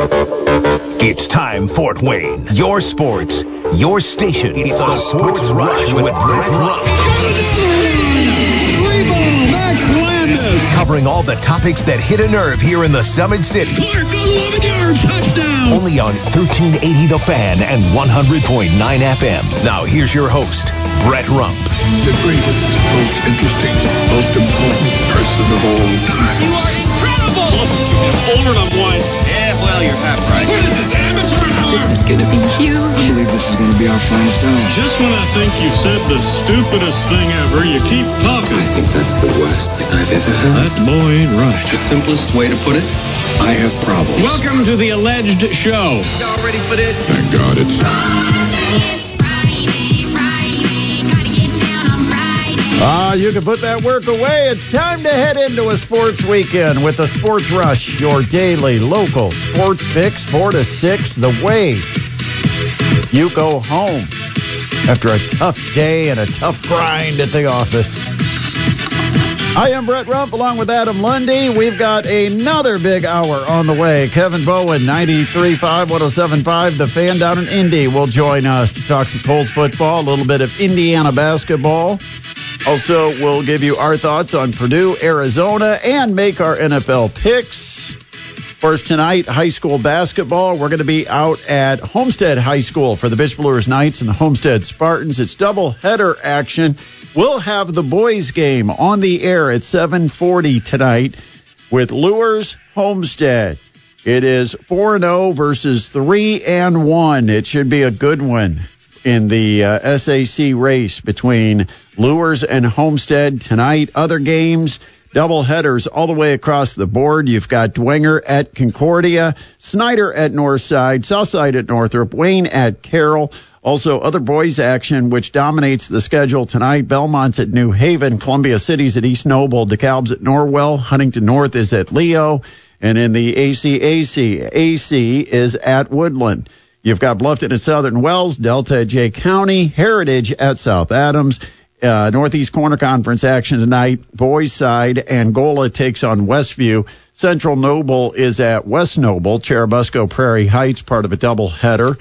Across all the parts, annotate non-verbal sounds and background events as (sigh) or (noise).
It's time, Fort Wayne. Your sports, your station. It's, the, Sports, Rush with Brett Rump. Max Landis. Covering all the topics that hit a nerve here in the Summit City. Clark, 11 yards, touchdown. Only on 1380 The Fan and 100.9 FM. Now here's your host, Brett Rump. the greatest, most interesting, most important person of all time. You are incredible! older than I'm blind. Yeah, well, you're half right. What is this, amateur hour? This is gonna be huge. I believe this is going to be our finest hour. Just when I think you said the stupidest thing ever, you keep talking. I think that's the worst thing I've ever heard. That boy ain't right. The simplest way to put it, I have problems. Welcome to the alleged show. Y'all ready for this? Thank God it's Ah, you can put that work away. It's time to head into a sports weekend with the Sports Rush, your daily local sports fix, 4 to 6, the way you go home after a tough day and a tough grind at the office. I am Brett Rump along with Adam Lundy. We've got another big hour on the way. Kevin Bowen, 93.5, 107.5. The fan down in Indy will join us to talk some Colts football, a little bit of Indiana basketball. Also, we'll give you our thoughts on Purdue, Arizona, and make our NFL picks. First tonight, high school basketball. We're going to be out at Homestead High School for the Bishop Luers Knights and the Homestead Spartans. It's double header action. We'll have the boys game on the air at 7:40 tonight with Luers Homestead. It is 4 0 versus 3 and 1. It should be a good one in the uh, SAC race between Luers and Homestead tonight. Other games, double headers all the way across the board. You've got Dwenger at Concordia, Snyder at Northside, Southside at Northrop, Wayne at Carroll. Also, other boys action, which dominates the schedule tonight. Belmont's at New Haven, Columbia City's at East Noble, DeKalb's at Norwell, Huntington North is at Leo, and in the ACAC, AC is at Woodland. You've got Bluffton at Southern Wells, Delta at Jay County, Heritage at South Adams. Uh, Northeast Corner Conference action tonight. Boys side, Angola takes on Westview. Central Noble is at West Noble. Churubusco Prairie Heights, part of a double header.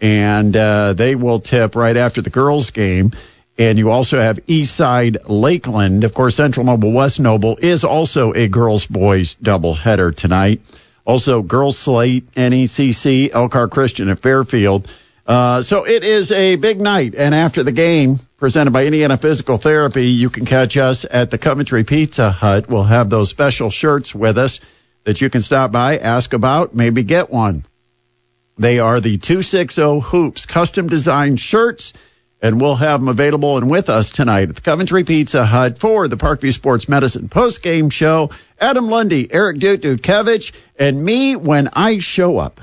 And uh, they will tip right after the girls' game. And you also have Eastside Lakeland. Of course, Central Noble West Noble is also a girls boys double header tonight. Also, Girls Slate, NECC, Elkhart Christian at Fairfield. Uh, so it is a big night. And after the game, presented by Indiana Physical Therapy, you can catch us at the Coventry Pizza Hut. We'll have those special shirts with us that you can stop by, ask about, maybe get one. They are the 260 Hoops custom designed shirts, and we'll have them available and with us tonight at the Coventry Pizza Hut for the Parkview Sports Medicine post game show. Adam Lundy, Eric Dutkevich, and me when I show up.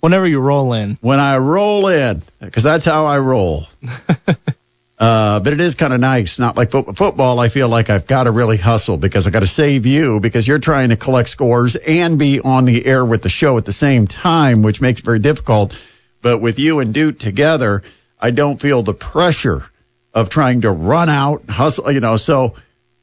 Whenever you roll in. When I roll in, because that's how I roll. (laughs) Uh, but it is kind of nice. Not like fo- football. I feel like I've got to really hustle because I got to save you because you're trying to collect scores and be on the air with the show at the same time, which makes it very difficult. But with you and Duke together, I don't feel the pressure of trying to run out, hustle, you know, so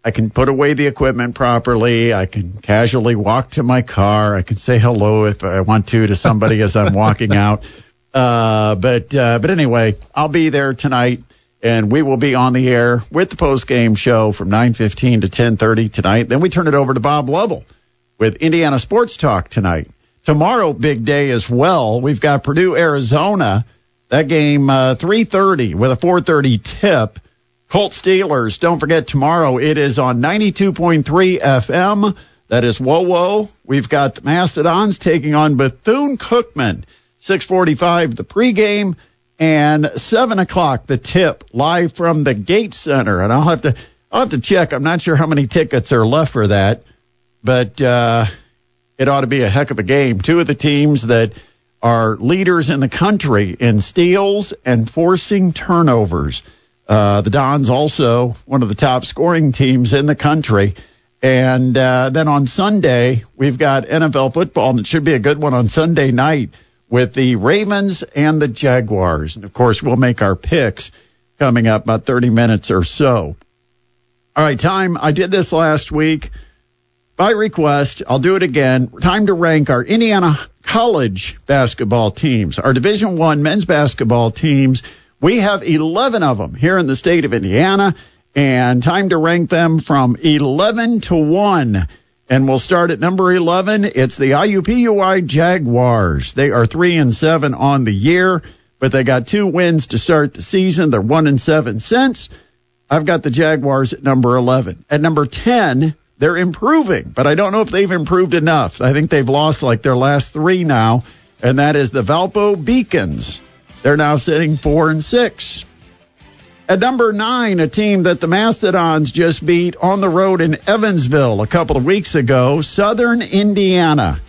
I can put away the equipment properly. I can casually walk to my car. I can say hello if I want to to somebody as I'm walking out. (laughs) Uh, but, uh, but anyway, I'll be there tonight and we will be on the air with the post game show from 9:15 to 10:30 tonight. Then we turn it over to Bob Lovell with Indiana Sports Talk tonight. Tomorrow, big day as well. We've got Purdue, Arizona. That game uh, 3:30 with a 4:30 tip. Colt Steelers. Don't forget tomorrow it is on 92.3 FM. That is whoa whoa. We've got the Mastodons taking on Bethune Cookman. 6:45 the pregame and seven o'clock the tip live from the Gate Center. And I'll have to I'll have to check. I'm not sure how many tickets are left for that, but uh, it ought to be a heck of a game. Two of the teams that are leaders in the country in steals and forcing turnovers. Uh, the Dons also one of the top scoring teams in the country. And uh, then on Sunday, we've got NFL football, and it should be a good one on Sunday night with the Ravens and the Jaguars. And of course, we'll make our picks coming up about 30 minutes or so. All right, time. I did this last week. By request, I'll do it again. Time to rank our Indiana college basketball teams, our Division One men's basketball teams. We have 11 of them here in the state of Indiana, and time to rank them from 11 to 1. And we'll start at number 11. It's the IUPUI Jaguars. They are 3 and 7 on the year, but they got two wins to start the season. They're 1 and 7 since. I've got the Jaguars at number 11. At number 10, they're improving, but I don't know if they've improved enough. I think they've lost like their last three now, and that is the Valpo Beacons. They're now sitting four and six. At number nine, a team that the Mastodons just beat on the road in Evansville a couple of weeks ago, Southern Indiana.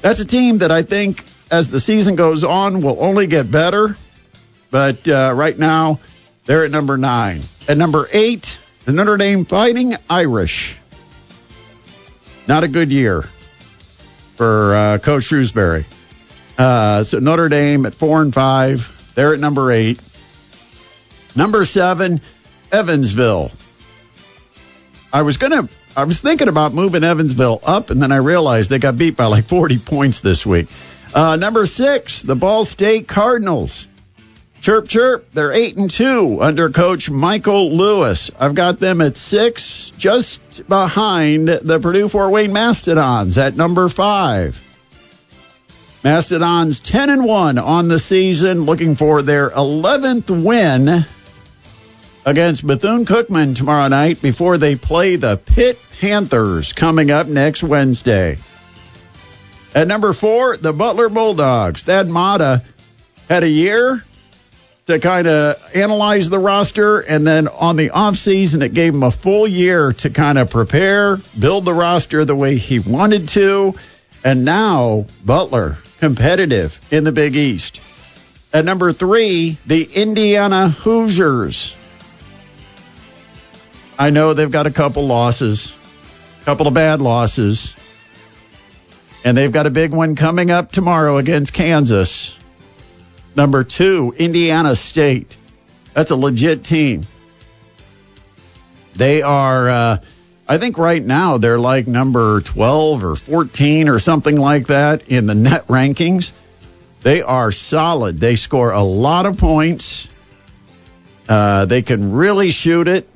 That's a team that I think, as the season goes on, will only get better. But uh, right now, they're at number nine. At number eight, the Notre Dame Fighting Irish. Not a good year for uh, Coach Shrewsberry. Uh, so Notre Dame at four and five. They're at number eight. Number seven, Evansville. I was gonna, I was thinking about moving Evansville up, and then I realized they got beat by like 40 points this week. Uh, number six, the Ball State Cardinals. Chirp chirp, they're eight and two under Coach Michael Lewis. I've got them at six, just behind the Purdue Fort Wayne Mastodons at number five. Mastodons 10 and 1 on the season, looking for their 11th win against Bethune Cookman tomorrow night before they play the Pitt Panthers coming up next Wednesday. At number four, the Butler Bulldogs. Thad Matta had a year to kind of analyze the roster, and then on the offseason, it gave him a full year to kind of prepare, build the roster the way he wanted to. And now, Butler competitive in the Big East. At number three, the Indiana Hoosiers. I know they've got a couple losses, a couple of bad losses, and they've got a big one coming up tomorrow against Kansas. Number two, Indiana State. That's a legit team. They are, uh, I think right now they're like number 12 or 14 or something like that in the net rankings. They are solid. They score a lot of points. Uh, they can really shoot it.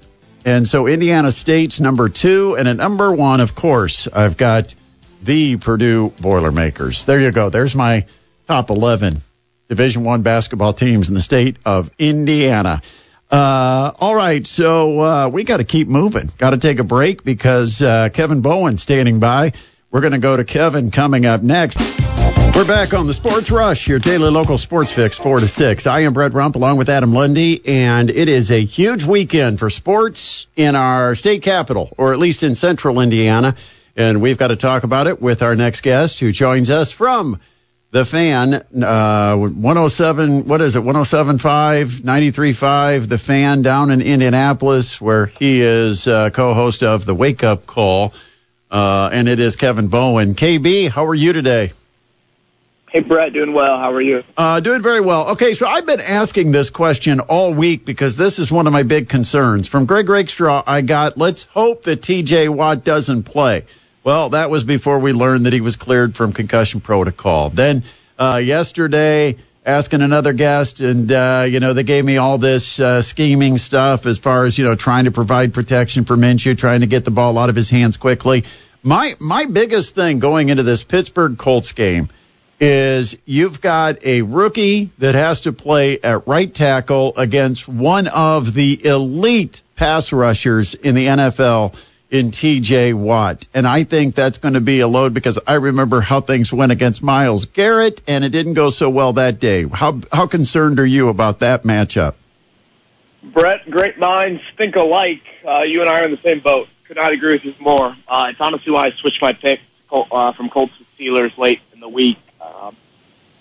And so Indiana State's number two. And at number one, of course, I've got the Purdue Boilermakers. There you go. There's my top 11 Division One basketball teams in the state of Indiana. Uh, all right, so uh, we got to keep moving. Got to take a break because uh, Kevin Bowen standing by. We're going to go to Kevin coming up next. We're back on the Sports Rush, your daily local sports fix, 4 to 6. I am Brett Rump along with Adam Lundy, and it is a huge weekend for sports in our state capital, or at least in central Indiana. And we've got to talk about it with our next guest who joins us from the fan, uh, 107, what is it, 107.5, 93.5, the fan down in Indianapolis, where he is uh, co host of the Wake Up Call. Uh, and it is Kevin Bowen. KB, how are you today? Hey, Brett, doing well. How are you? Uh, doing very well. Okay, so I've been asking this question all week because this is one of my big concerns. From Greg Rakestraw, I got, let's hope that TJ Watt doesn't play. Well, that was before we learned that he was cleared from concussion protocol. Then uh, yesterday, asking another guest, and uh, you know they gave me all this uh, scheming stuff as far as you know trying to provide protection for Minshew, trying to get the ball out of his hands quickly. My my biggest thing going into this Pittsburgh Colts game is you've got a rookie that has to play at right tackle against one of the elite pass rushers in the NFL in TJ Watt. And I think that's going to be a load because I remember how things went against Myles Garrett and it didn't go so well that day. How how concerned are you about that matchup? Brett, great minds think alike. Uh, you and I are in the same boat. Could not agree with you more. Uh, it's honestly why I switched my pick uh, from Colts to Steelers late in the week. Um,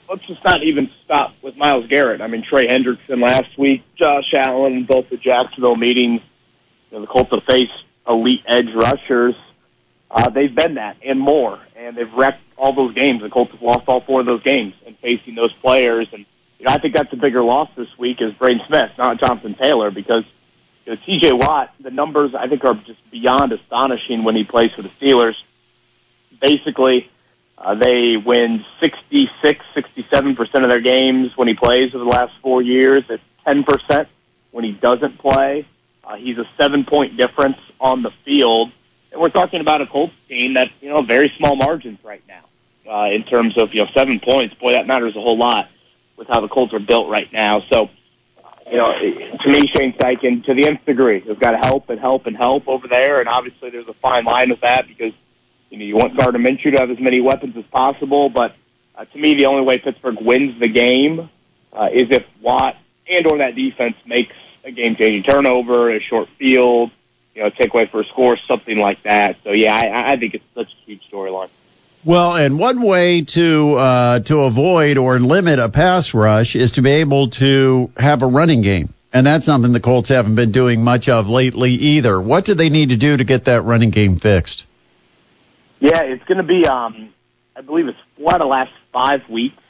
let's just not even stop with Myles Garrett. I mean, Trey Hendrickson last week, Josh Allen, both the Jacksonville meetings. You know, the Colts have faced elite edge rushers. Uh, they've been that and more, and they've wrecked all those games. The Colts have lost all four of those games and facing those players. And you know, I think that's a bigger loss this week is Braden Smith, not Jonathan Taylor, because you know, T.J. Watt, the numbers I think are just beyond astonishing when he plays for the Steelers. Basically, uh, they win 66, 67 percent of their games when he plays over the last four years. It's 10 percent when he doesn't play. Uh, he's a seven-point difference on the field, and we're talking about a Colts team that you know very small margins right now uh, in terms of you know seven points. Boy, that matters a whole lot with how the Colts are built right now. So, you know, to me, Shane Steichen, to the nth degree, has got to help and help and help over there. And obviously, there's a fine line with that because you know you want Gardner Minshew to have as many weapons as possible. But uh, to me, the only way Pittsburgh wins the game uh, is if Watt and or that defense makes a game-changing turnover, a short field, you know, take away for a score, something like that. So yeah, I, I think it's such a huge storyline. Well, and one way to uh, to avoid or limit a pass rush is to be able to have a running game, and that's something the Colts haven't been doing much of lately either. What do they need to do to get that running game fixed? Yeah, it's going to be, um, I believe it's four out of the last five weeks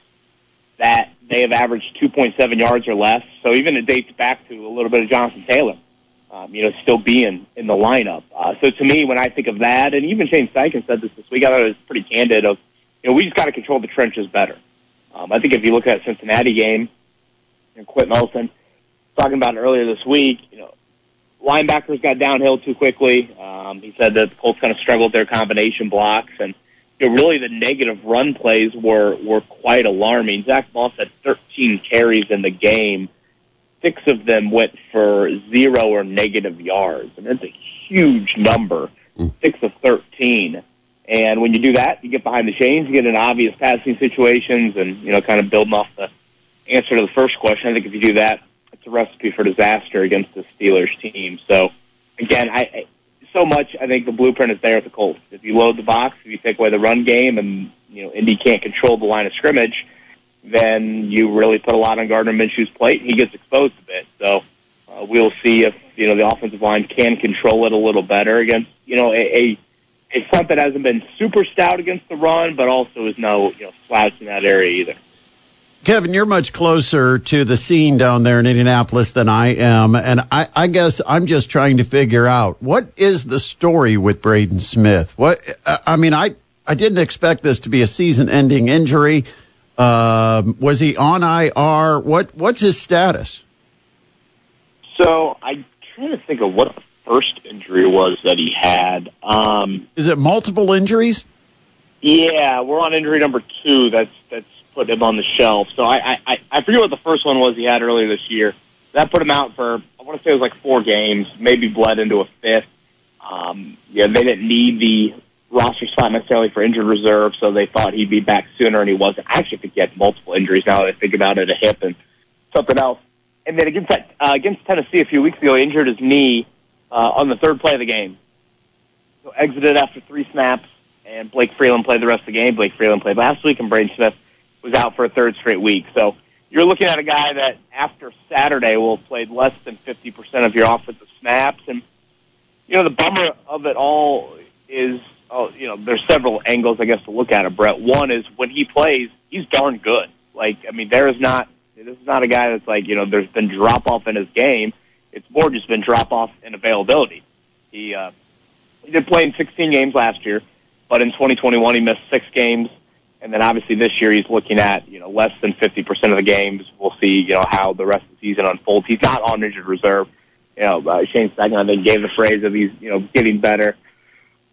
that they have averaged 2.7 yards or less. So even it dates back to a little bit of Jonathan Taylor, um, you know, still being in the lineup. Uh, so to me, when I think of that, and even Shane Steichen said this this week, I thought it was pretty candid of, you know, we just got to control the trenches better. Um, I think if you look at Cincinnati game, and Quenton Nelson talking about it earlier this week, you know, linebackers got downhill too quickly. Um, he said that the Colts kind of struggled their combination blocks and you know, really the negative run plays were were quite alarming. Zack Moss had 13 carries in the game. Six of them went for zero or negative yards, and that's a huge number. Hmm. Six of 13. And when you do that, you get behind the chains, you get in obvious passing situations, and you know, kind of building off the answer to the first question. I think if you do that, it's a recipe for disaster against the Steelers team. So, again, I, I so much. I think the blueprint is there at the Colts. If you load the box, if you take away the run game, and you know Indy can't control the line of scrimmage, then you really put a lot on Gardner Minshew's plate, and he gets exposed a bit. So uh, we'll see if you know the offensive line can control it a little better against you know a, a a front that hasn't been super stout against the run, but also is no you know slouch in that area either. Kevin, you're much closer to the scene down there in Indianapolis than I am, and I, I guess I'm just trying to figure out what is the story with Braden Smith. What I mean, I I didn't expect this to be a season-ending injury. Um, was he on IR? What what's his status? So I'm trying to think of what the first injury was that he had. Um, Is it multiple injuries? yeah, we're on injury number two. That's that's put him on the shelf. So I, I I forget what the first one was he had earlier this year. That put him out for I want to say it was like four games, maybe bled into a fifth. Um, yeah, they didn't need the roster spot necessarily for injured reserve, so they thought he'd be back sooner, and he wasn't. I actually think he had multiple injuries. Now that I think about it, a hip and something else. And then against that, uh, against Tennessee a few weeks ago, he injured his knee uh, on the third play of the game. So exited after three snaps, and Blake Freeland played the rest of the game. Blake Freeland played last week, and Braden Smith was out for a third straight week. So you're looking at a guy that after Saturday will have played less than 50% of your offensive snaps. And, you know, the bummer of it all is, oh, you know, there's several angles, I guess, to look at it, Brett. One is when he plays, he's darn good. Like, I mean, there is not, this is not a guy that's like, you know, there's been drop off in his game. It's more just been drop off in availability. He, uh, he did play in 16 games last year, but in 2021 he missed six games. And then obviously this year he's looking at, you know, less than 50% of the games. We'll see, you know, how the rest of the season unfolds. He's not on injured reserve. You know, uh, Shane Steichen, I think, gave the phrase of he's, you know, getting better.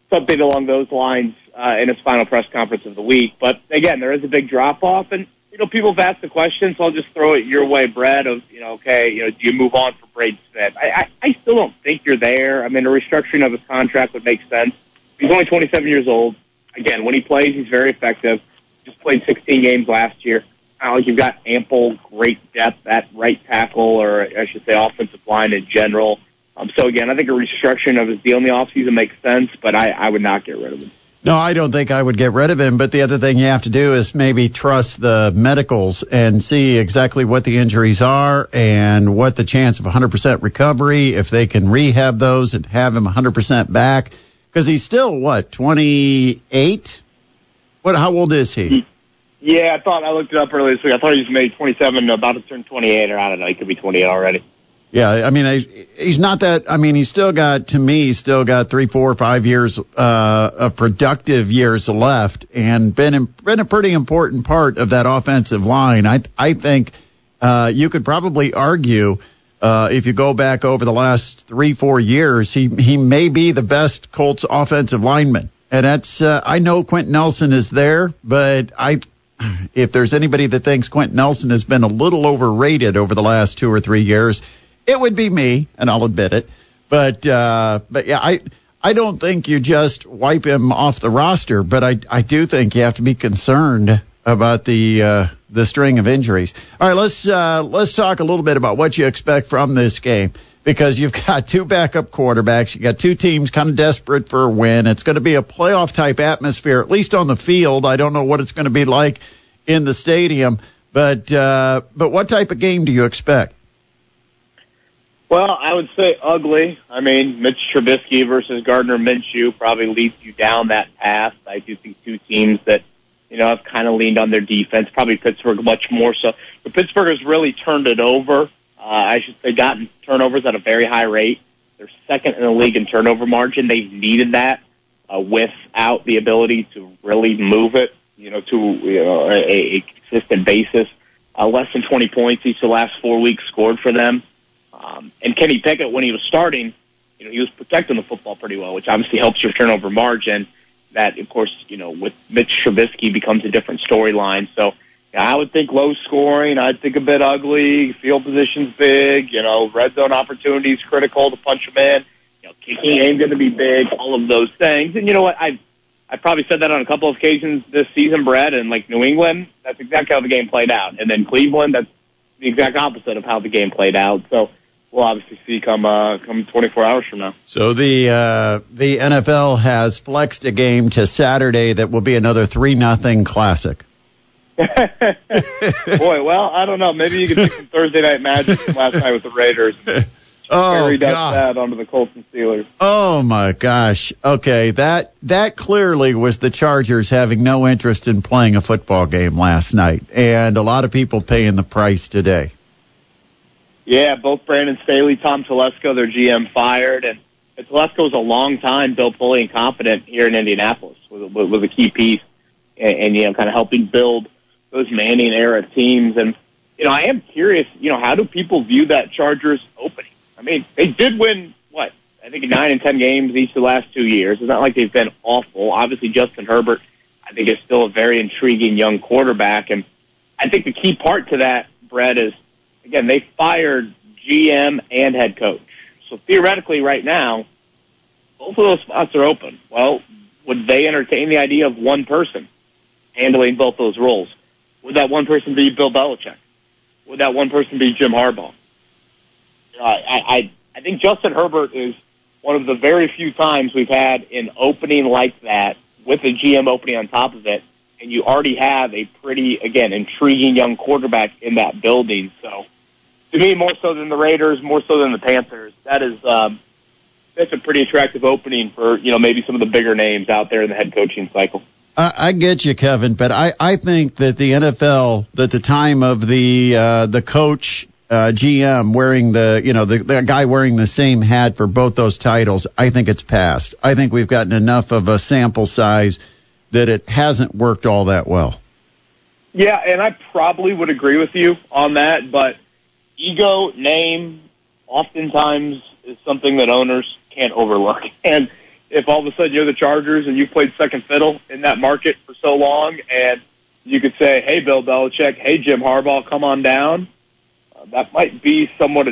Something along those lines uh, in his final press conference of the week. But again, there is a big drop off. And, you know, people have asked the question, so I'll just throw it your way, Brett, of, you know, okay, you know, do you move on for Braden Smith? I, I, I still don't think you're there. I mean, a restructuring of his contract would make sense. He's only 27 years old. Again, when he plays, he's very effective just played 16 games last year. Uh, you've got ample, great depth at right tackle, or I should say, offensive line in general. Um, so again, I think a restructuring of his deal in the offseason makes sense, but I, I would not get rid of him. No, I don't think I would get rid of him. But the other thing you have to do is maybe trust the medicals and see exactly what the injuries are and what the chance of 100% recovery, if they can rehab those and have him 100% back. Because he's still, what, 28? What? How old is he? Yeah, I thought I looked it up earlier this week. I thought he was maybe 27, about to turn 28, or I don't know, he could be 28 already. Yeah, I mean, he's not that. I mean, he's still got, to me, he's still got three, four, five years uh, of productive years left, and been been a pretty important part of that offensive line. I I think uh, you could probably argue uh, if you go back over the last three, four years, he he may be the best Colts offensive lineman, and that's uh, I know Quenton Nelson is there, but I if there's anybody that thinks Quenton Nelson has been a little overrated over the last two or three years it would be me, and I'll admit it. But uh, but yeah, I I don't think you just wipe him off the roster, but I I do think you have to be concerned about the uh, the string of injuries. All right, let's uh, let's talk a little bit about what you expect from this game because you've (laughs) got two backup quarterbacks. You got two teams kind of desperate for a win. It's going to be a playoff type atmosphere, at least on the field. I don't know what it's going to be like in the stadium, but uh, but what type of game do you expect? Well, I would say ugly. I mean, Mitch Trubisky versus Gardner Minshew probably leads you down that path. I do think two teams that, you know, have kind of leaned on their defense. Probably Pittsburgh much more so. But Pittsburgh has really turned it over. Uh, I should say gotten turnovers at a very high rate. They're second in the league in turnover margin. They've needed that uh, without the ability to really move it, you know, to you know, a, a consistent basis. Uh, less than 20 points each of the last four weeks scored for them. Um, and Kenny Pickett, when he was starting, you know, he was protecting the football pretty well, which obviously helps your turnover margin. That, of course, you know, with Mitch Trubisky becomes a different storyline. So I would think low scoring. I'd think a bit ugly. Field position's big. You know, red zone opportunities critical to punch them in. You know, kicking ain't going to be big. All of those things. And you know what? I've I probably said that on a couple of occasions this season, Brett, and like New England, that's exactly how the game played out. And then Cleveland, that's the exact opposite of how the game played out. So we'll obviously see come uh, come 24 hours from now. So the uh, the NFL has flexed a game to Saturday that will be another three nothing classic. (laughs) Boy, well, I don't know. Maybe you could take some Thursday night magic from last night with the Raiders. (laughs) Oh God! onto the Colts and Steelers. Oh my gosh! Okay, that that clearly was the Chargers having no interest in playing a football game last night, and a lot of people paying the price today. Yeah, both Brandon Staley, Tom Telesco, their GM fired, and Telesco was a long time Bill Polian incompetent here in Indianapolis. Was was a key piece, and, and you know, kind of helping build those Manning era teams. And you know, I am curious. You know, how do people view that Chargers opening? I mean, they did win what I think nine and ten games each of the last two years. It's not like they've been awful. Obviously, Justin Herbert, I think, is still a very intriguing young quarterback, and I think the key part to that, Brett, is again they fired GM and head coach. So theoretically, right now, both of those spots are open. Well, would they entertain the idea of one person handling both those roles? Would that one person be Bill Belichick? Would that one person be Jim Harbaugh? I, I, I think Justin Herbert is one of the very few times we've had an opening like that with a GM opening on top of it, and you already have a pretty, again, intriguing young quarterback in that building. So, to me, more so than the Raiders, more so than the Panthers, that is um, that's a pretty attractive opening for you know maybe some of the bigger names out there in the head coaching cycle. I, I get you, Kevin, but I, I think that the NFL, that the time of the uh, the coach uh, GM wearing the you know the, the guy wearing the same hat for both those titles, I think it's past. I think we've gotten enough of a sample size that it hasn't worked all that well. Yeah, and I probably would agree with you on that, but ego, name, oftentimes is something that owners can't overlook. (laughs) And if all of a sudden you're the Chargers and you've played second fiddle in that market for so long, and you could say, "Hey, Bill Belichick, hey, Jim Harbaugh, come on down," uh, that might be somewhat,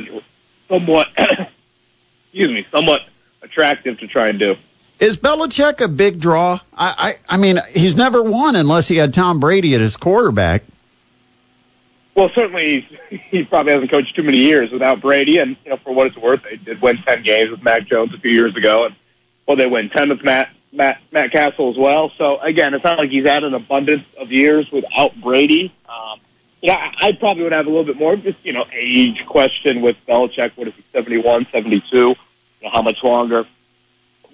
somewhat, (coughs) excuse me, somewhat attractive to try and do. Is Belichick a big draw? I, I I mean, he's never won unless he had Tom Brady at his quarterback. Well, certainly he's, (laughs) he probably hasn't coached too many years without Brady, and you know, for what it's worth, they did win ten games with Mac Jones a few years ago, and well, they win ten with Matt Matt Matt Cassel as well. So again, it's not like he's had an abundance of years without Brady. Um, know, I, probably would have a little bit more just you know age question with Belichick. What is he, seventy one, seventy two? You know, how much longer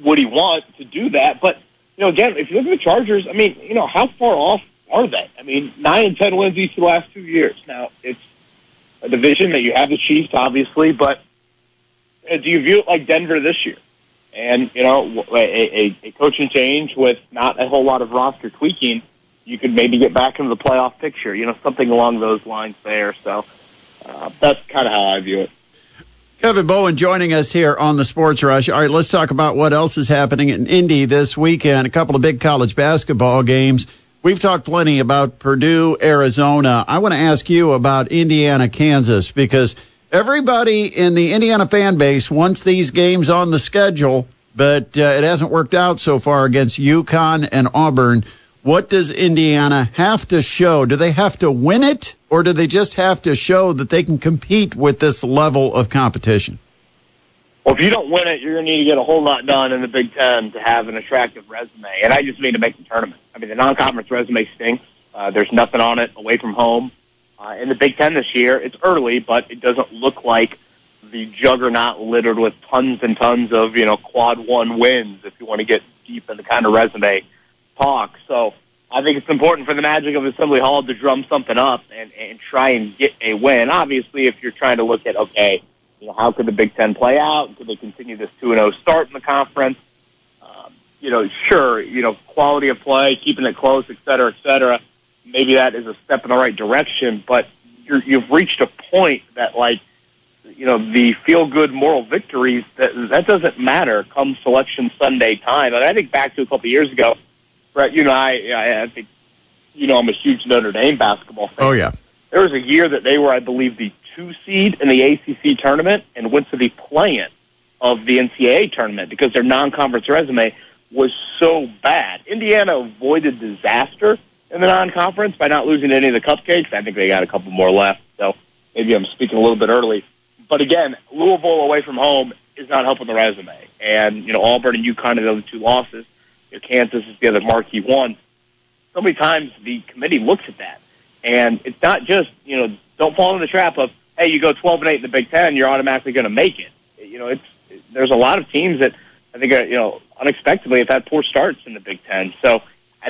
would he want to do that? But you know, again, if you look at the Chargers, I mean, you know, how far off are they? I mean, nine and ten wins each of the last two years. Now it's a division that you have the Chiefs, obviously, but uh, do you view it like Denver this year? And you know, a, a, a coaching change with not a whole lot of roster tweaking, you could maybe get back into the playoff picture. You know, something along those lines there. So uh, that's kind of how I view it. Kevin Bowen joining us here on the Sports Rush. All right, let's talk about what else is happening in Indy this weekend. A couple of big college basketball games. We've talked plenty about Purdue, Arizona. I want to ask you about Indiana, Kansas, because everybody in the Indiana fan base wants these games on the schedule, but uh, it hasn't worked out so far against UConn and Auburn. What does Indiana have to show? Do they have to win it, or do they just have to show that they can compete with this level of competition? Well, if you don't win it, you're going to need to get a whole lot done in the Big Ten to have an attractive resume. And I just mean to make the tournament. I mean, the non-conference resume stinks. Uh, there's nothing on it away from home. Uh, in the Big Ten this year, it's early, but it doesn't look like the juggernaut littered with tons and tons of, you know, quad one wins if you want to get deep in the kind of resume talk. So I think it's important for the Magic of Assembly Hall to drum something up and, and try and get a win. Obviously, if you're trying to look at, okay, you know, how could the Big Ten play out? Could they continue this two and zero start in the conference? Um, you know, sure, you know, quality of play, keeping it close, et cetera, et cetera. Maybe that is a step in the right direction, but you're, you've reached a point that, like, you know, the feel-good moral victories, that, that doesn't matter come Selection Sunday time. And I think back to a couple of years ago, Brett, you know, I, I, I think, you know, I'm a huge Notre Dame basketball fan. Oh, yeah. There was a year that they were, I believe, the two seed in the ACC tournament and went to the play-in of the NCAA tournament because their non-conference resume was so bad. Indiana avoided disaster in the non-conference by not losing any of the cupcakes. I think they got a couple more left, so maybe I'm speaking a little bit early. But again, Louisville away from home is not helping the resume. And, you know, Auburn and UConn are the other two losses. You know, Kansas is the other marquee one. So many times the committee looks at that. And it's not just, you know, don't fall into the trap of, hey, you go 12 and 8 in the Big Ten, you're automatically going to make it. You know, it's, there's a lot of teams that I think, are, you know, unexpectedly have had poor starts in the Big Ten. So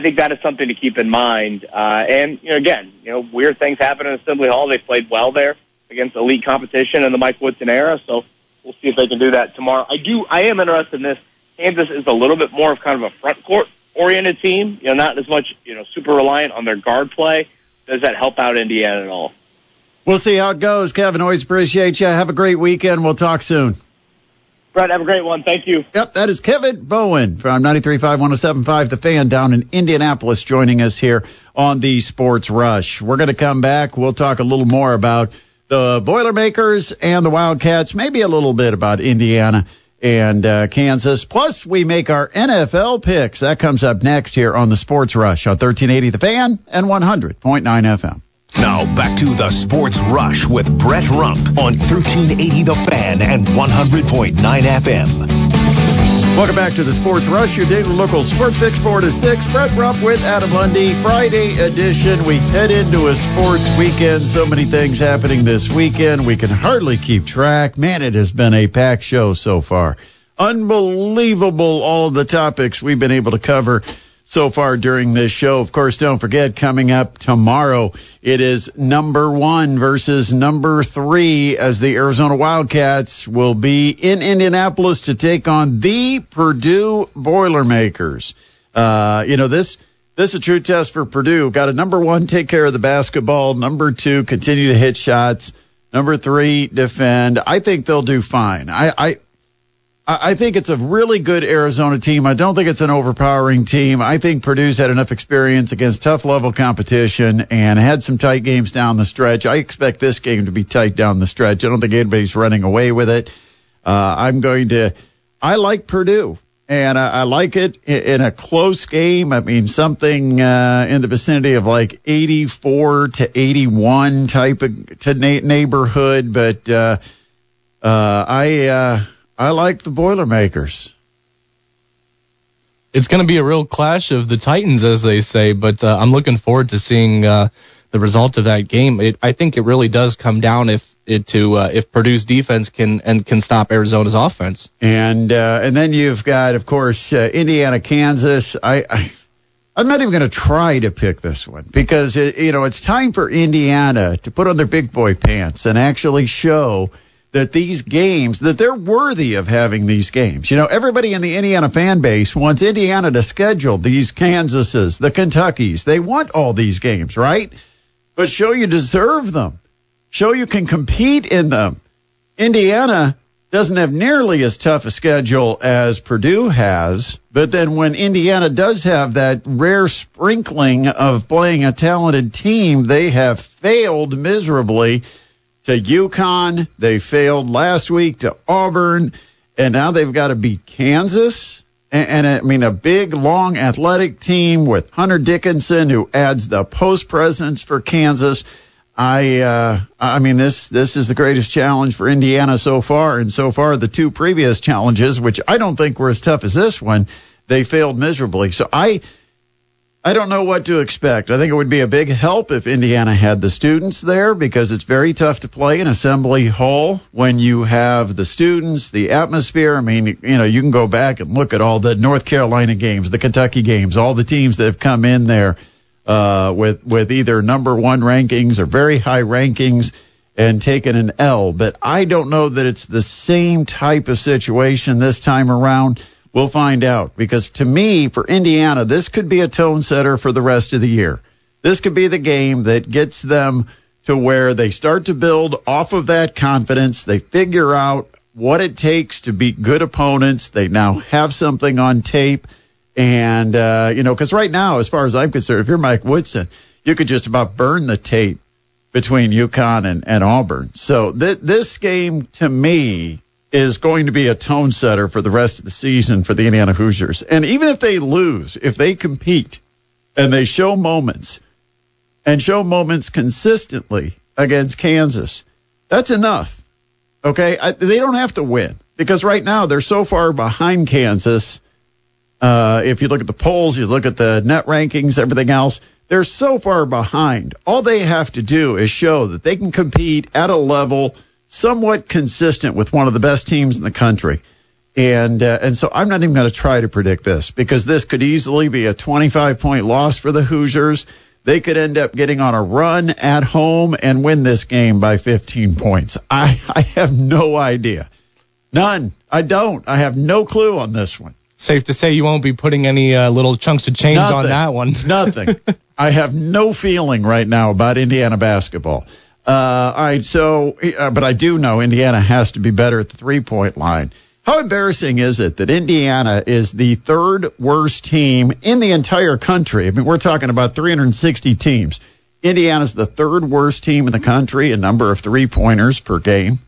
think that is something to keep in mind. Uh, and, you know, again, you know, weird things happen in Assembly Hall. They played well there against elite competition in the Mike Woodson era. So we'll see if they can do that tomorrow. I do, I am interested in this. Kansas is a little bit more of kind of a front court oriented team, you know, not as much, you know, super reliant on their guard play. Does that help out Indiana at all? We'll see how it goes. Kevin, always appreciate you. Have a great weekend. We'll talk soon. Brett, have a great one. Thank you. Yep, that is Kevin Bowen from 93.5, 107.5, The Fan down in Indianapolis joining us here on the Sports Rush. We're going to come back. We'll talk a little more about the Boilermakers and the Wildcats, maybe a little bit about Indiana and uh, Kansas. Plus, we make our NFL picks. That comes up next here on the Sports Rush on 1380 The Fan and 100.9 FM. Now back to the Sports Rush with Brett Rump on 1380 The Fan and 100.9 FM. Welcome back to the Sports Rush, your daily local sports fix, 4 to 6. Brett Rump with Adam Lundy. Friday edition. We head into a sports weekend. So many things happening this weekend. We can hardly keep track. Man, it has been a packed show so far. Unbelievable, all the topics we've been able to cover so far during this show. Of course, don't forget, coming up tomorrow, it is number one versus number three as the Arizona Wildcats will be in Indianapolis to take on the Purdue Boilermakers. Uh, you know, this, this is a true test for Purdue. Got a number one, take care of the basketball. Number two, continue to hit shots. Number three, defend. I think they'll do fine. I, I, I think it's a really good Arizona team. I don't think it's an overpowering team. I think Purdue's had enough experience against tough level competition and had some tight games down the stretch. I expect this game to be tight down the stretch. I don't think anybody's running away with it. Uh, I'm going to, I like Purdue and I, I like it in, a close game. I mean, something uh, in the vicinity of like 84 to 81 type of to na- neighborhood. But uh, uh, I, uh, I like the Boilermakers. It's going to be a real clash of the Titans, as they say, but uh, I'm looking forward to seeing uh, the result of that game. It, I think it really does come down if it to uh, if Purdue's defense can and can stop Arizona's offense. And uh, and then you've got, of course, uh, Indiana, Kansas. I, I I'm not even going to try to pick this one because it, you know it's time for Indiana to put on their big boy pants and actually show that these games that they're worthy of having these games. You know, everybody in the Indiana fan base wants Indiana to schedule these Kansases, the Kentuckys. They want all these games, right? But show you deserve them. Show you can compete in them. Indiana doesn't have nearly as tough a schedule as Purdue has, but then when Indiana does have that rare sprinkling of playing a talented team, they have failed miserably to UConn. They failed last week to Auburn, and now they've got to beat Kansas. And, and I mean, a big, long, athletic team with Hunter Dickinson, who adds the post presence for Kansas. I uh, I mean this this is the greatest challenge for Indiana so far, and so far the two previous challenges, which I don't think were as tough as this one, they failed miserably. So I I don't know what to expect. I think it would be a big help if Indiana had the students there because it's very tough to play in Assembly Hall when you have the students, the atmosphere. I mean, you know, you can go back and look at all the North Carolina games, the Kentucky games, all the teams that have come in there uh, with with either number one rankings or very high rankings and taken an L. But I don't know that it's the same type of situation this time around. We'll find out because to me, for Indiana, this could be a tone setter for the rest of the year. This could be the game that gets them to where they start to build off of that confidence. They figure out what it takes to beat good opponents. They now have something on tape and, uh, you know, because right now, as far as I'm concerned, if you're Mike Woodson, you could just about burn the tape between UConn and, and Auburn. So th- this game, to me, is going to be a tone setter for the rest of the season for the Indiana Hoosiers. And even if they lose, if they compete and they show moments and show moments consistently against Kansas, that's enough. Okay. I, they don't have to win because right now they're so far behind Kansas uh, if you look at the polls, you look at the net rankings, everything else, they're so far behind. All they have to do is show that they can compete at a level somewhat consistent with one of the best teams in the country. And uh, and so I'm not even going to try to predict this because this could easily be a 25 point loss for the Hoosiers. They could end up getting on a run at home and win this game by 15 points. I, I have no idea. None. I don't. I have no clue on this one. Safe to say you won't be putting any uh, little chunks of change Nothing. on that one. (laughs) Nothing. I have no feeling right now about Indiana basketball. Uh, all right, so, uh, but I do know Indiana has to be better at the three point line. How embarrassing is it that Indiana is the third worst team in the entire country? I mean, we're talking about 360 teams. Indiana's the third worst team in the country in number of three pointers per game.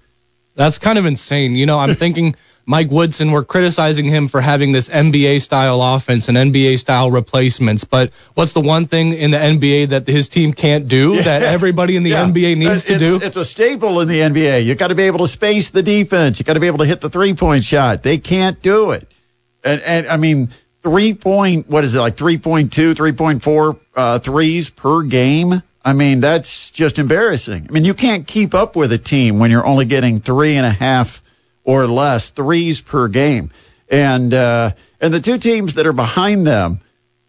That's kind of insane. You know, I'm thinking Mike Woodson, we're criticizing him for having this NBA style offense and NBA style replacements. But what's the one thing in the NBA that his team can't do (laughs) Yeah. that everybody in the Yeah. NBA needs to do? It's a staple in the NBA. You got to be able to space the defense. You got to be able to hit the three point shot. They can't do it. And, and I mean, three point, what is it, like 3.2, 3.4 uh, threes per game? I mean, that's just embarrassing. I mean, you can't keep up with a team when you're only getting three and a half or less threes per game. And, uh, and the two teams that are behind them,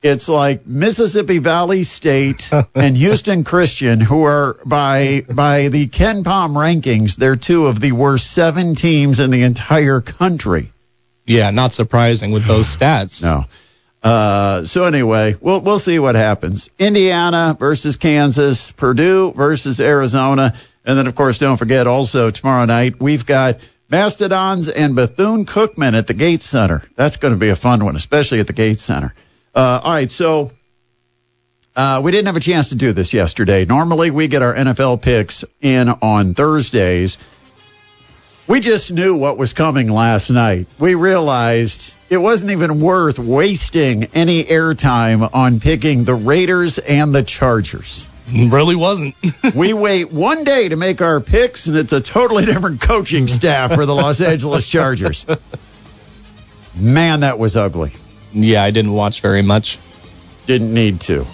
it's like Mississippi Valley State (laughs) and Houston Christian, who are by by the KenPom rankings, they're two of the worst seven teams in the entire country. yeah, not surprising with those stats. No. Uh, so anyway, we'll we'll see what happens. Indiana versus Kansas, Purdue versus Arizona, and then of course don't forget also tomorrow night we've got Mastodons and Bethune Cookman at the Gates Center. That's going to be a fun one, especially at the Gates Center. Uh, all right, so uh, we didn't have a chance to do this yesterday. Normally we get our NFL picks in on Thursdays. We just knew what was coming last night. We realized it wasn't even worth wasting any airtime on picking the Raiders and the Chargers. (laughs) Really wasn't. (laughs) We wait one day to make our picks, and it's a totally different coaching staff for the Los Angeles Chargers. Man, that was ugly. yeah, I didn't watch very much. Didn't need to.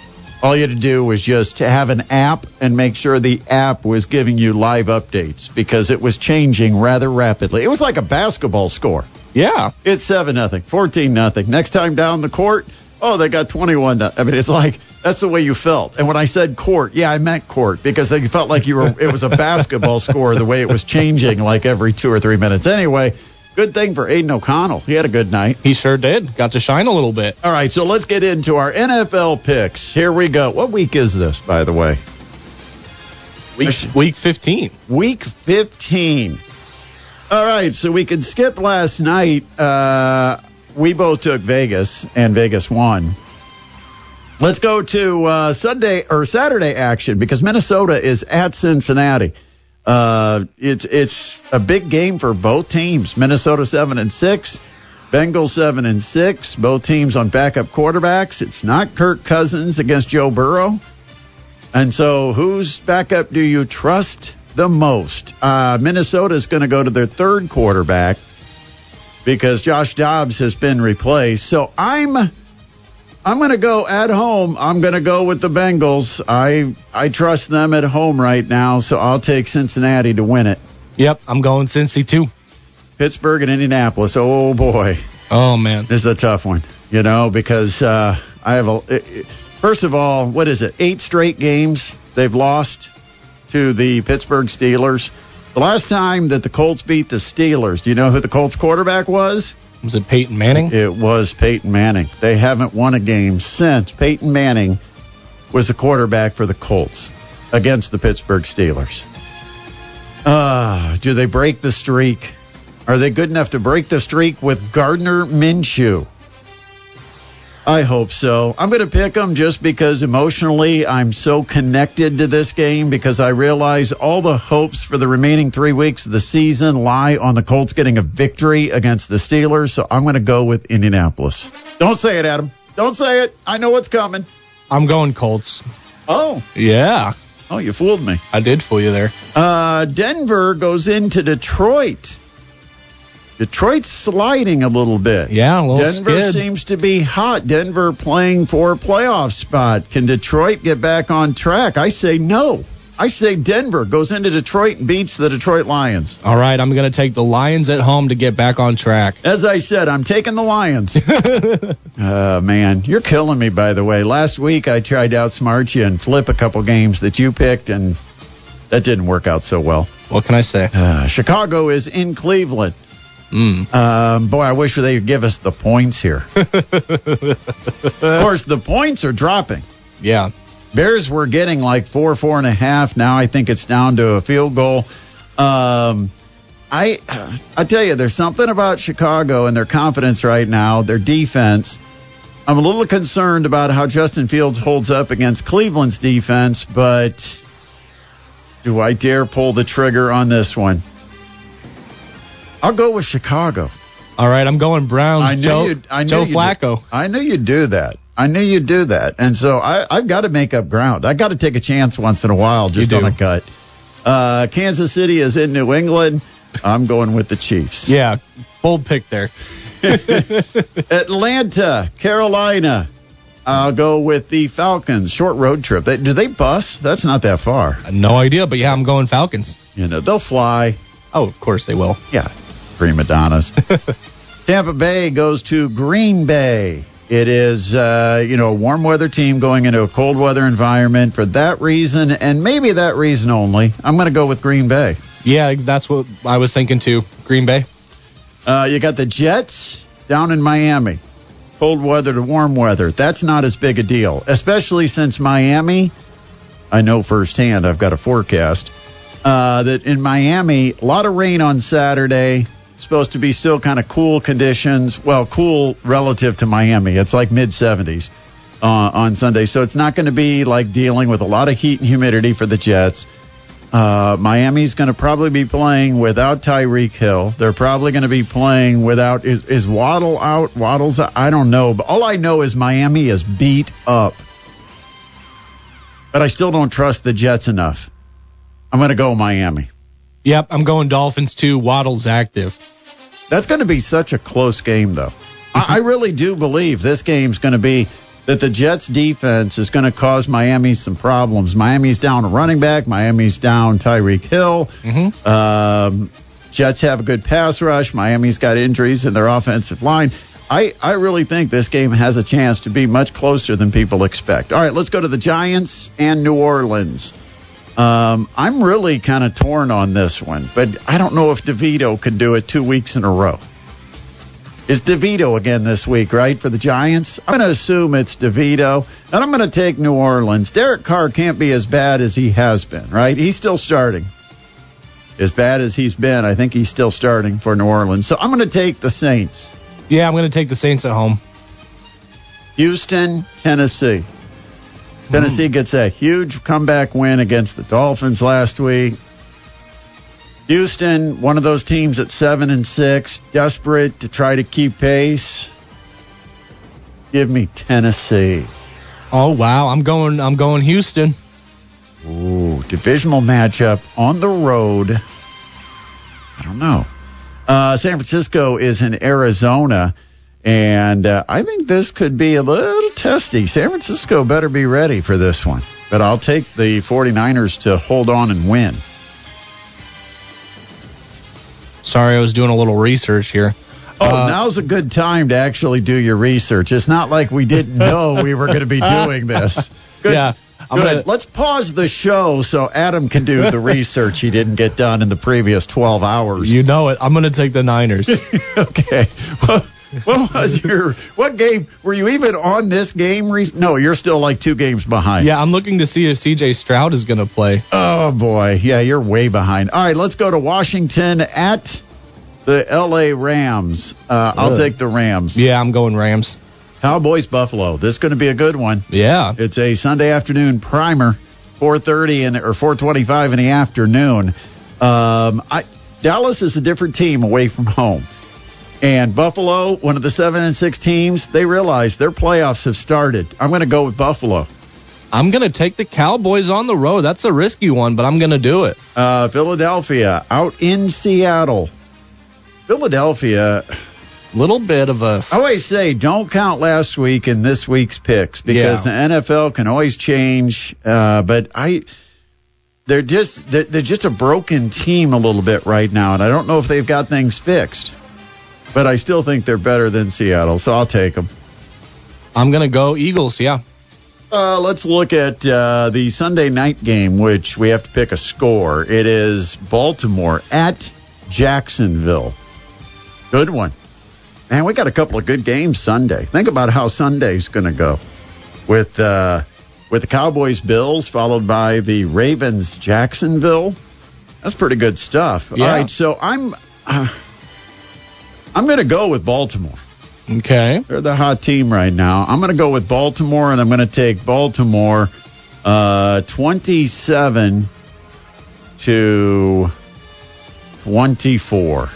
All you had to do was just to have an app and make sure the app was giving you live updates because it was changing rather rapidly. It was like a basketball score. Yeah. It's seven nothing, fourteen nothing. Next time down the court, oh, they got twenty one. I mean, it's like That's the way you felt. And when I said court, yeah, I meant court because you felt like you were. It was a basketball score the way it was changing like every two or three minutes. Anyway, good thing for Aidan O'Connell. He had a good night. He sure did. Got to shine a little bit. All right, so let's get into our NFL picks. Here we go. What week is this, by the way? Week, week 15. Week 15. All right, so we could skip last night. Uh, we both took Vegas, and Vegas won. Let's go to uh, Sunday or Saturday action because Minnesota is at Cincinnati. Uh, it's it's a big game for both teams. Minnesota seven and six, Bengals seven and six. Both teams on backup quarterbacks. It's not Kirk Cousins against Joe Burrow. And so, whose backup do you trust the most? Uh, Minnesota is going to go to their third quarterback because Josh Dobbs has been replaced. So I'm I'm going to go at home. I'm going to go with the Bengals. I I trust them at home right now, so I'll take Cincinnati to win it. Yep, I'm going Cincy too. Pittsburgh and Indianapolis. Oh boy, Oh man. this is a tough one. You know because uh, I have a. it- First of all, what is it? Eight straight games they've lost to the Pittsburgh Steelers. The last time that the Colts beat the Steelers, do you know who the Colts quarterback was? Was it Peyton Manning? It was Peyton Manning. They haven't won a game since Peyton Manning was the quarterback for the Colts against the Pittsburgh Steelers. Ah, do they break the streak? Are they good enough to break the streak with Gardner Minshew? I hope so. I'm going to pick them just because emotionally I'm so connected to this game because I realize all the hopes for the remaining three weeks of the season lie on the Colts getting a victory against the Steelers. So I'm going to go with Indianapolis. Don't say it, Adam. Don't say it. I know what's coming. I'm going Colts. Oh, Yeah, oh, you fooled me. I did fool you there. Uh, Denver goes into Detroit. Detroit's sliding a little bit. Yeah, a little Denver skid. seems to be hot. Denver playing for a playoff spot. Can Detroit get back on track? I say no. I say Denver goes into Detroit and beats the Detroit Lions. All right, I'm going to take the Lions at home to get back on track. As I said, I'm taking the Lions. uh, (laughs) man, you're killing me, by the way. Last week I tried to outsmart you and flip a couple games that you picked, and that didn't work out so well. What can I say? Uh, Chicago is in Cleveland. Mm. Um, boy, I wish they would give us the points here. (laughs) of course, the points are dropping. Yeah. Bears were getting like four, four and a half. Now I think it's down to a field goal. Um, I I tell you, there's something about Chicago and their confidence right now, their defense. I'm a little concerned about how Justin Fields holds up against Cleveland's defense, but do I dare pull the trigger on this one? I'll go with Chicago. All right, I'm going Browns. I knew Joe, you'd. I knew Joe you'd, Flacco. I knew you'd do that. I knew you'd do that, and so I, I've got to make up ground. I got to take a chance once in a while, just on a cut. Uh, Kansas City is in New England. I'm going with the Chiefs. Yeah, bold pick there. (laughs) Atlanta, Carolina. I'll go with the Falcons. Short road trip. They, do they bus? That's not that far. No idea, but yeah, I'm going Falcons. You know, they'll fly. Oh, of course they will. Yeah, prima donnas. (laughs) Tampa Bay goes to Green Bay. It is, uh, you know, a warm weather team going into a cold weather environment. For that reason, and maybe that reason only, I'm going to go with Green Bay. Yeah, that's what I was thinking too. Green Bay. Uh, you got the Jets down in Miami. Cold weather to warm weather. That's not as big a deal, especially since Miami, I know firsthand, I've got a forecast, uh, that in Miami, a lot of rain on Saturday. Supposed to be still kind of cool conditions. Well, cool relative to Miami. It's like mid 70s uh, on Sunday. So it's not going to be like dealing with a lot of heat and humidity for the Jets. Uh, Miami's going to probably be playing without Tyreek Hill. They're probably going to be playing without is, is Waddle out? Waddle's out? I don't know, but all I know is Miami is beat up. But I still don't trust the Jets enough. I'm going to go Miami. Yep, I'm going Dolphins too. Waddle's active. That's going to be such a close game, though. I, I really do believe this game's going to be that the Jets defense is going to cause Miami some problems. Miami's down a running back. Miami's down Tyreek Hill. Um, Jets have a good pass rush. Miami's got injuries in their offensive line. I, I really think this game has a chance to be much closer than people expect. All right, let's go to the Giants and New Orleans. Um, I'm really kind of torn on this one, but I don't know if DeVito could do it two weeks in a row. Is DeVito again this week, right, for the Giants? I'm going to assume it's DeVito, and I'm going to take New Orleans. Derek Carr can't be as bad as he has been, right? He's still starting. As bad as he's been, I think he's still starting for New Orleans. So I'm going to take the Saints. Yeah, I'm going to take the Saints at home. Houston, Tennessee. Tennessee gets a huge comeback win against the Dolphins last week. Houston, one of those teams at seven and six, desperate to try to keep pace. Give me Tennessee. Oh wow, I'm going. I'm going Houston. Ooh, divisional matchup on the road. I don't know. Uh, San Francisco is in Arizona, and uh, I think this could be a little testy. San Francisco better be ready for this one. But I'll take the 49ers to hold on and win. Sorry, I was doing a little research here. Oh, Uh, now's a good time to actually do your research. It's not like we didn't (laughs) know we were going to be doing this. Good. Yeah, I'm Good. gonna- Let's pause the show so Adam can do the (laughs) research he didn't get done in the previous 12 hours. You know it. I'm going to take the Niners. (laughs) okay. What, what was your what game were you even on this game? Re- no, you're still like two games behind. yeah, I'm looking to see if C.J. Stroud is going to play. Oh boy, yeah, you're way behind. All right, let's go to Washington at the L.A. Rams. Uh, I'll take the Rams. Yeah, I'm going Rams. Cowboys Buffalo. This is going to be a good one. Yeah. It's a Sunday afternoon primer, 4:30 and or 4:25 in the afternoon. Um, I, Dallas is a different team away from home, and Buffalo, one of the seven and six teams, they realize their playoffs have started. I'm going to go with Buffalo. I'm going to take the Cowboys on the road. That's a risky one, but I'm going to do it. Uh, Philadelphia out in Seattle. Philadelphia. Little bit of a. I always say don't count last week and this week's picks because Yeah. the NFL can always change. Uh, but I, they're just they're, they're just a broken team a little bit right now, and I don't know if they've got things fixed. But I still think they're better than Seattle, so I'll take them. I'm going to go Eagles. Yeah. Uh, let's look at uh, the Sunday night game, which we have to pick a score. It is Baltimore at Jacksonville. Good one. Man, we got a couple of good games Sunday. Think about how Sunday's going to go with uh, with the Cowboys Bills, followed by the Ravens Jacksonville. That's pretty good stuff. Yeah. All right, so I'm uh, I'm going to go with Baltimore. Okay. They're the hot team right now. I'm going to go with Baltimore, and I'm going to take Baltimore uh, 27 to 24.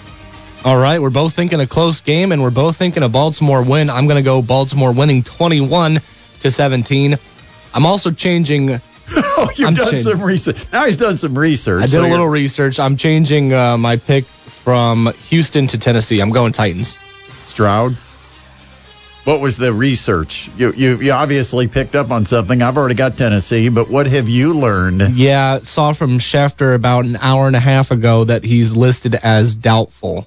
All right. We're both thinking a close game, and we're both thinking a Baltimore win. I'm going to go Baltimore winning 21 to 17. I'm also changing. (laughs) Oh, you've I'm done changing. some research. Now he's done some research. I did so a little research. I'm changing uh, my pick from Houston to Tennessee. I'm going Titans. Stroud. What was the research? You, you you obviously picked up on something. I've already got Tennessee, but what have you learned? Yeah, saw from Schefter about an hour and a half ago that he's listed as doubtful.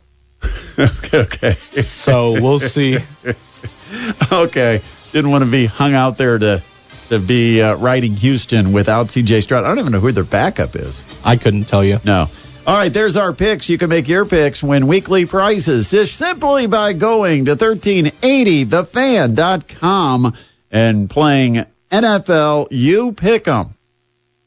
okay, (laughs) okay. So we'll see. (laughs) okay. Didn't want to be hung out there to to be uh, riding Houston without C.J. Stroud. I don't even know who their backup is. I couldn't tell you. No. All right, there's our picks. You can make your picks, win weekly prizes just simply by going to 1380thefan.com and playing NFL You Pick 'em.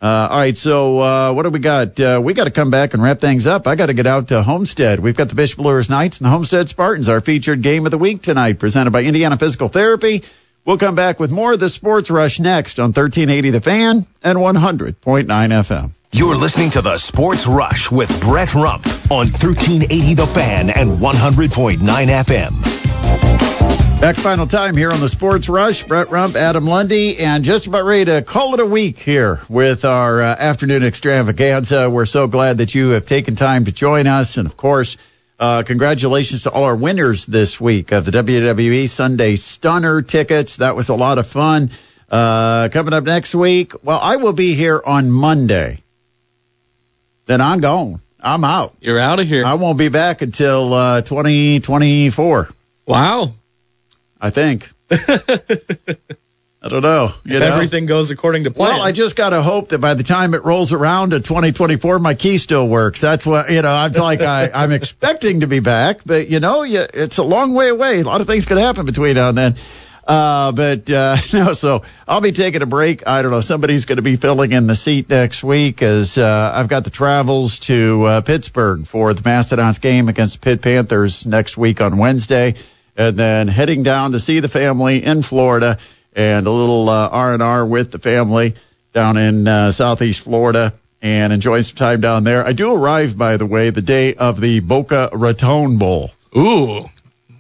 Uh, all right, so uh, what do we got? Uh, we got to come back and wrap things up. I got to get out to Homestead. We've got the Bishop Luers Knights and the Homestead Spartans, our featured game of the week tonight, presented by Indiana Physical Therapy. We'll come back with more of the Sports Rush next on 1380 The Fan and 100.9 FM. You're listening to the Sports Rush with Brett Rump on 1380 The Fan and 100.9 FM. Back final time here on the Sports Rush. Brett Rump, Adam Lundy, and just about ready to call it a week here with our uh, afternoon extravaganza. We're so glad that you have taken time to join us. And of course, uh, congratulations to all our winners this week of the WWE Sunday Stunner tickets. That was a lot of fun. Uh, coming up next week, well, I will be here on Monday. Then I'm gone. I'm out. You're out of here. I won't be back until uh, 2024. Wow. I think. (laughs) I don't know. You if know? everything goes according to plan. Well, I just got to hope that by the time it rolls around to 2024, my key still works. That's what, you know, I'm like, I, (laughs) I'm expecting to be back, but, you know, you, it's a long way away. A lot of things could happen between now and then. Uh, but, uh, (laughs) no, so I'll be taking a break. I don't know. Somebody's going to be filling in the seat next week as, uh, I've got the travels to, uh, Pittsburgh for the Mastodons game against Pitt Panthers next week on Wednesday. And then heading down to see the family in Florida and a little uh, R&R with the family down in uh, southeast Florida and enjoy some time down there. I do arrive, by the way, the day of the Boca Raton Bowl. Ooh.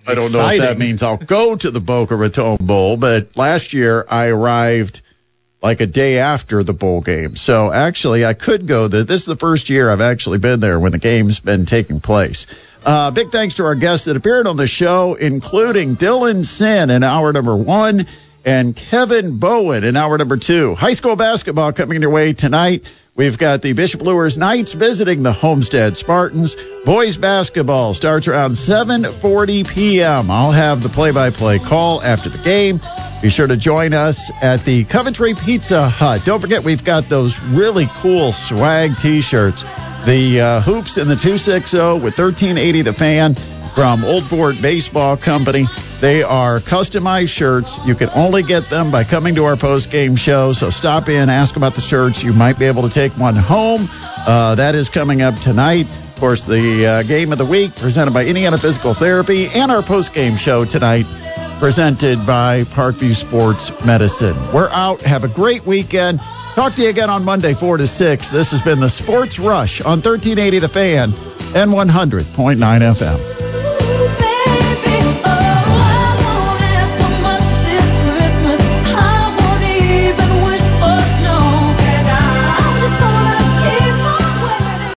I don't know if that means I'll go to the Boca Raton Bowl, but last year I arrived like a day after the bowl game. So actually, I could go. This is the first year I've actually been there when the game's been taking place. Uh, big thanks to our guests that appeared on the show, including Dylan Sin in hour number one and Kevin Bowen in hour number two. High school basketball coming your way tonight. We've got the Bishop Luers Knights visiting the Homestead Spartans. Boys basketball starts around 7:40 p.m. I'll have the play-by-play call after the game. Be sure to join us at the Coventry Pizza Hut. Don't forget we've got those really cool swag T-shirts. The uh, hoops in the 260 with 1380 the fan from Old Fort Baseball Company. They are customized shirts. You can only get them by coming to our post game show. So stop in, ask about the shirts. You might be able to take one home. Uh, that is coming up tonight. Of course, the uh, game of the week presented by Indiana Physical Therapy and our post game show tonight presented by Parkview Sports Medicine. We're out. Have a great weekend. Talk to you again on Monday, 4 to 6. This has been the Sports Rush on 1380 The Fan and 100.9 FM.